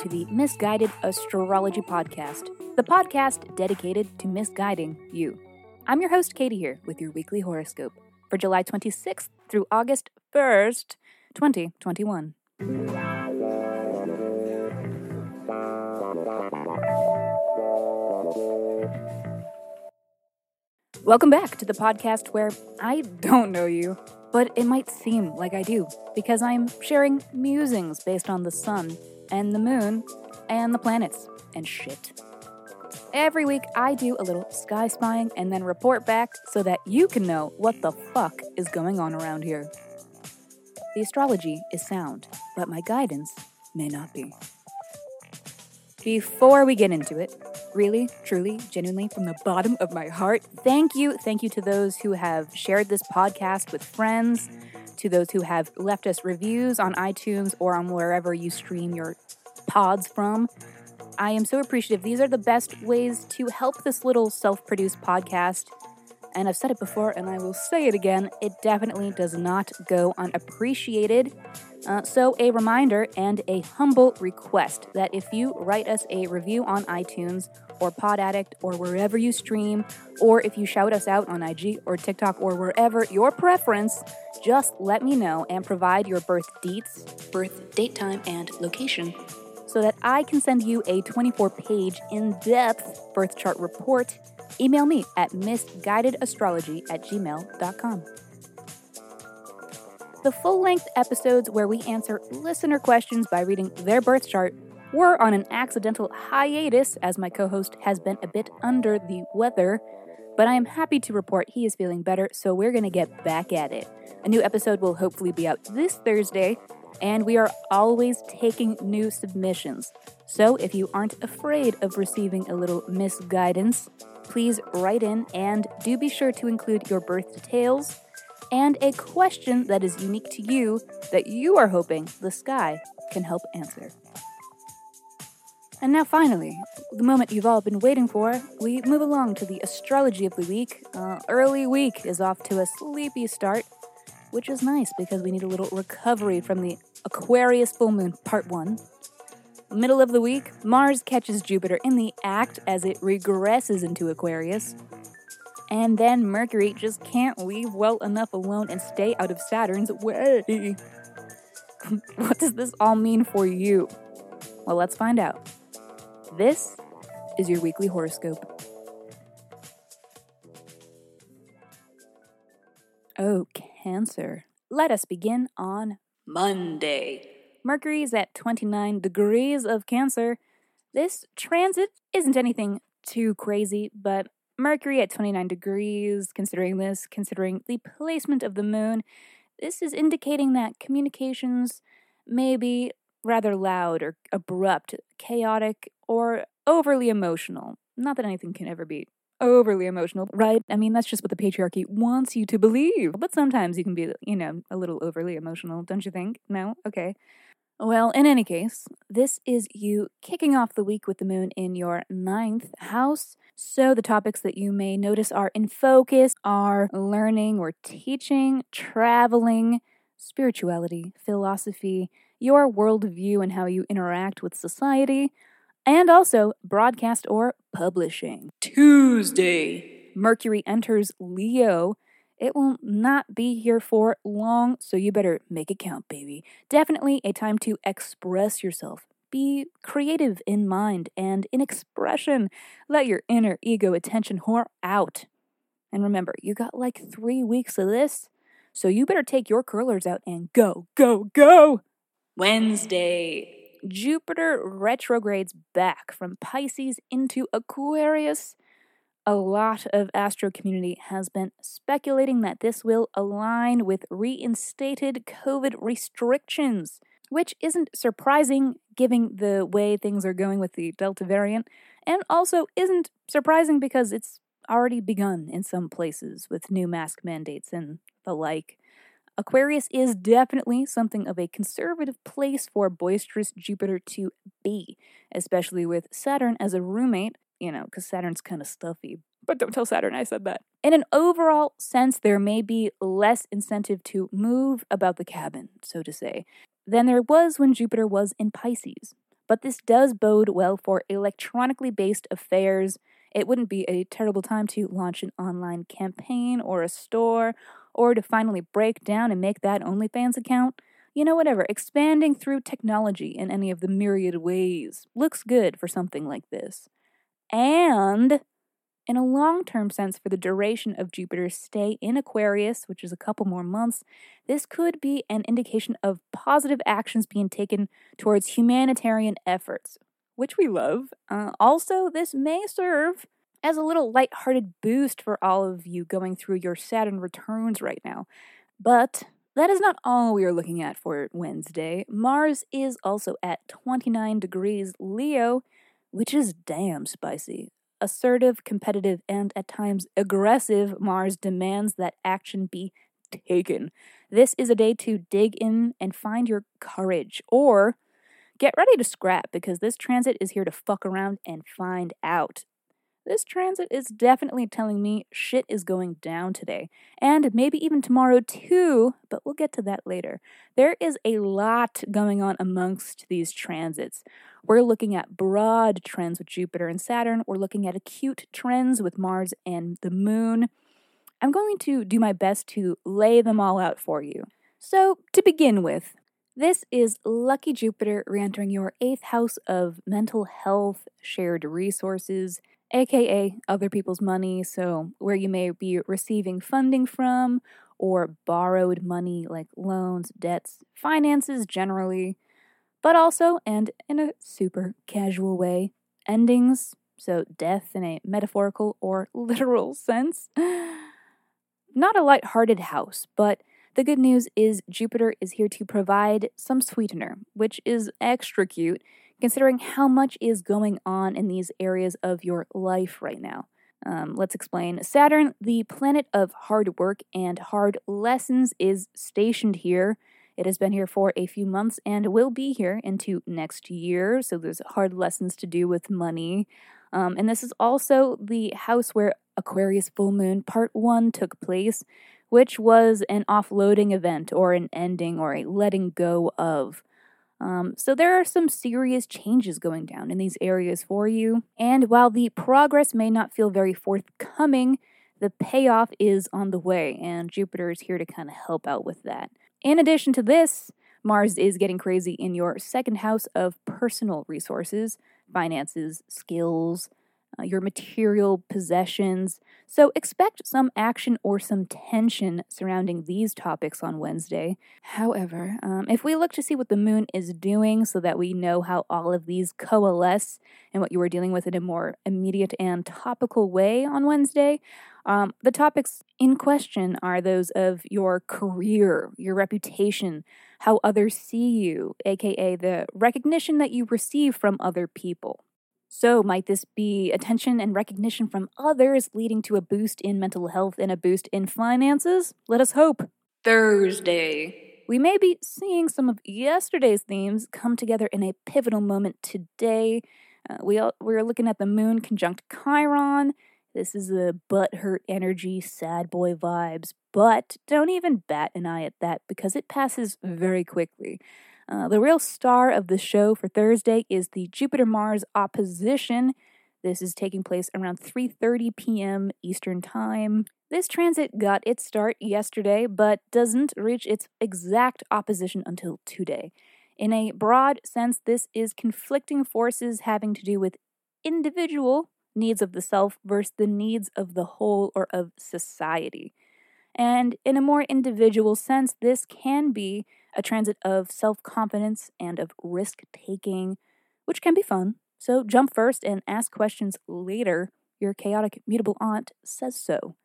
to the Misguided Astrology Podcast, the podcast dedicated to misguiding you. I'm your host, Katie, here with your weekly horoscope for July 26th through August 1st, 2021. Welcome back to the podcast where I don't know you, but it might seem like I do because I'm sharing musings based on the sun and the moon and the planets and shit. Every week, I do a little sky spying and then report back so that you can know what the fuck is going on around here. The astrology is sound, but my guidance may not be. Before we get into it, really, truly, genuinely, from the bottom of my heart, thank you. Thank you to those who have shared this podcast with friends, to those who have left us reviews on iTunes or on wherever you stream your pods from. I am so appreciative. These are the best ways to help this little self produced podcast. And I've said it before and I will say it again it definitely does not go unappreciated. Uh, so, a reminder and a humble request that if you write us a review on iTunes or Pod Addict or wherever you stream, or if you shout us out on IG or TikTok or wherever your preference, just let me know and provide your birth dates, birth date time, and location so that I can send you a 24 page in depth birth chart report. Email me at misguidedastrology at gmail.com. The full length episodes where we answer listener questions by reading their birth chart were on an accidental hiatus as my co host has been a bit under the weather, but I am happy to report he is feeling better, so we're going to get back at it. A new episode will hopefully be out this Thursday, and we are always taking new submissions. So if you aren't afraid of receiving a little misguidance, please write in and do be sure to include your birth details and a question that is unique to you that you are hoping the sky can help answer. And now, finally, the moment you've all been waiting for, we move along to the astrology of the week. Uh, early week is off to a sleepy start, which is nice because we need a little recovery from the Aquarius full moon part one. Middle of the week, Mars catches Jupiter in the act as it regresses into Aquarius. And then Mercury just can't leave well enough alone and stay out of Saturn's way. what does this all mean for you? Well, let's find out. This is your weekly horoscope. Oh, Cancer. Let us begin on Monday. Mercury is at 29 degrees of Cancer. This transit isn't anything too crazy, but Mercury at 29 degrees, considering this, considering the placement of the moon, this is indicating that communications may be rather loud or abrupt, chaotic, or overly emotional. Not that anything can ever be overly emotional, right? I mean, that's just what the patriarchy wants you to believe. But sometimes you can be, you know, a little overly emotional, don't you think? No? Okay. Well, in any case, this is you kicking off the week with the moon in your ninth house. So, the topics that you may notice are in focus are learning or teaching, traveling, spirituality, philosophy, your worldview and how you interact with society, and also broadcast or publishing. Tuesday, Mercury enters Leo. It will not be here for long, so you better make it count, baby. Definitely a time to express yourself. Be creative in mind and in expression. Let your inner ego attention whore out. And remember, you got like three weeks of this, so you better take your curlers out and go, go, go. Wednesday. Jupiter retrogrades back from Pisces into Aquarius. A lot of astro community has been speculating that this will align with reinstated COVID restrictions, which isn't surprising given the way things are going with the Delta variant, and also isn't surprising because it's already begun in some places with new mask mandates and the like. Aquarius is definitely something of a conservative place for boisterous Jupiter to be, especially with Saturn as a roommate, you know, because Saturn's kind of stuffy. But don't tell Saturn I said that. In an overall sense, there may be less incentive to move about the cabin, so to say, than there was when Jupiter was in Pisces. but this does bode well for electronically based affairs. It wouldn't be a terrible time to launch an online campaign or a store, or to finally break down and make that OnlyFans account. You know, whatever, expanding through technology in any of the myriad ways looks good for something like this. And in a long term sense, for the duration of Jupiter's stay in Aquarius, which is a couple more months, this could be an indication of positive actions being taken towards humanitarian efforts, which we love. Uh, also, this may serve as a little light-hearted boost for all of you going through your Saturn returns right now. But that is not all we are looking at for Wednesday. Mars is also at 29 degrees Leo, which is damn spicy assertive, competitive, and at times aggressive, Mars demands that action be taken. This is a day to dig in and find your courage, or get ready to scrap because this transit is here to fuck around and find out. This transit is definitely telling me shit is going down today, and maybe even tomorrow too, but we'll get to that later. There is a lot going on amongst these transits. We're looking at broad trends with Jupiter and Saturn, we're looking at acute trends with Mars and the Moon. I'm going to do my best to lay them all out for you. So, to begin with, this is Lucky Jupiter re entering your eighth house of mental health, shared resources, aka other people's money, so where you may be receiving funding from or borrowed money like loans, debts, finances generally, but also, and in a super casual way, endings, so death in a metaphorical or literal sense. Not a light-hearted house, but the good news is Jupiter is here to provide some sweetener, which is extra cute considering how much is going on in these areas of your life right now. Um, let's explain. Saturn, the planet of hard work and hard lessons, is stationed here. It has been here for a few months and will be here into next year. So there's hard lessons to do with money. Um, and this is also the house where Aquarius full moon part one took place, which was an offloading event or an ending or a letting go of. Um, so there are some serious changes going down in these areas for you. And while the progress may not feel very forthcoming, the payoff is on the way, and Jupiter is here to kind of help out with that. In addition to this, Mars is getting crazy in your second house of personal resources, finances, skills, your material possessions. So expect some action or some tension surrounding these topics on Wednesday. However, um, if we look to see what the moon is doing so that we know how all of these coalesce and what you are dealing with in a more immediate and topical way on Wednesday, um, the topics in question are those of your career, your reputation, how others see you, aka the recognition that you receive from other people. So, might this be attention and recognition from others leading to a boost in mental health and a boost in finances? Let us hope. Thursday. We may be seeing some of yesterday's themes come together in a pivotal moment today. Uh, we all, we're looking at the moon conjunct Chiron. This is a butthurt energy, sad boy vibes, but don't even bat an eye at that because it passes very quickly. Uh, the real star of the show for Thursday is the Jupiter Mars opposition. This is taking place around 3:30 p.m. Eastern Time. This transit got its start yesterday but doesn't reach its exact opposition until today. In a broad sense, this is conflicting forces having to do with individual needs of the self versus the needs of the whole or of society. And in a more individual sense, this can be a transit of self confidence and of risk taking, which can be fun. So jump first and ask questions later. Your chaotic mutable aunt says so.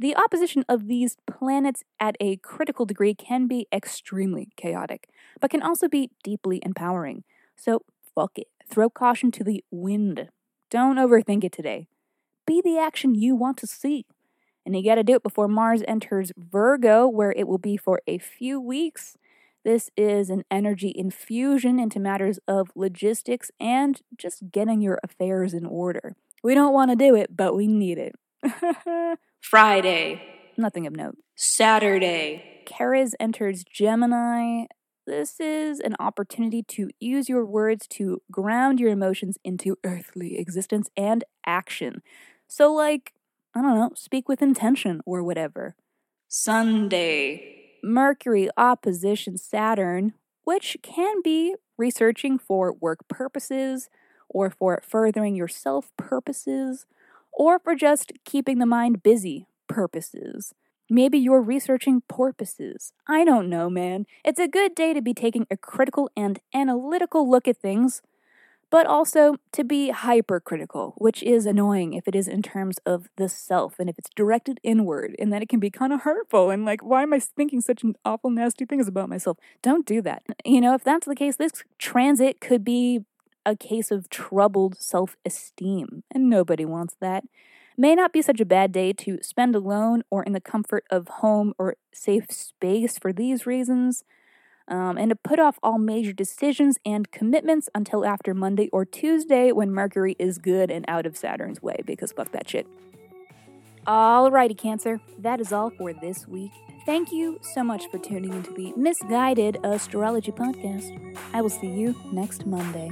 The opposition of these planets at a critical degree can be extremely chaotic, but can also be deeply empowering. So fuck it. Throw caution to the wind. Don't overthink it today. Be the action you want to see. And you got to do it before Mars enters Virgo, where it will be for a few weeks. This is an energy infusion into matters of logistics and just getting your affairs in order. We don't want to do it, but we need it. Friday. Nothing of note. Saturday. Ceres enters Gemini. this is an opportunity to use your words to ground your emotions into earthly existence and action. So, like, I don't know, speak with intention or whatever. Sunday. Mercury opposition Saturn, which can be researching for work purposes, or for furthering your self purposes, or for just keeping the mind busy purposes. Maybe you're researching porpoises. I don't know, man. It's a good day to be taking a critical and analytical look at things, but also to be hypercritical, which is annoying if it is in terms of the self and if it's directed inward, and then it can be kind of hurtful and like, why am I thinking such an awful, nasty things about myself? Don't do that. You know, if that's the case, this transit could be a case of troubled self esteem, and nobody wants that may not be such a bad day to spend alone or in the comfort of home or safe space for these reasons, um, and to put off all major decisions and commitments until after Monday or Tuesday when Mercury is good and out of Saturn's way, because fuck that shit. Alrighty, Cancer, that is all for this week. Thank you so much for tuning into the Misguided Astrology Podcast. I will see you next Monday.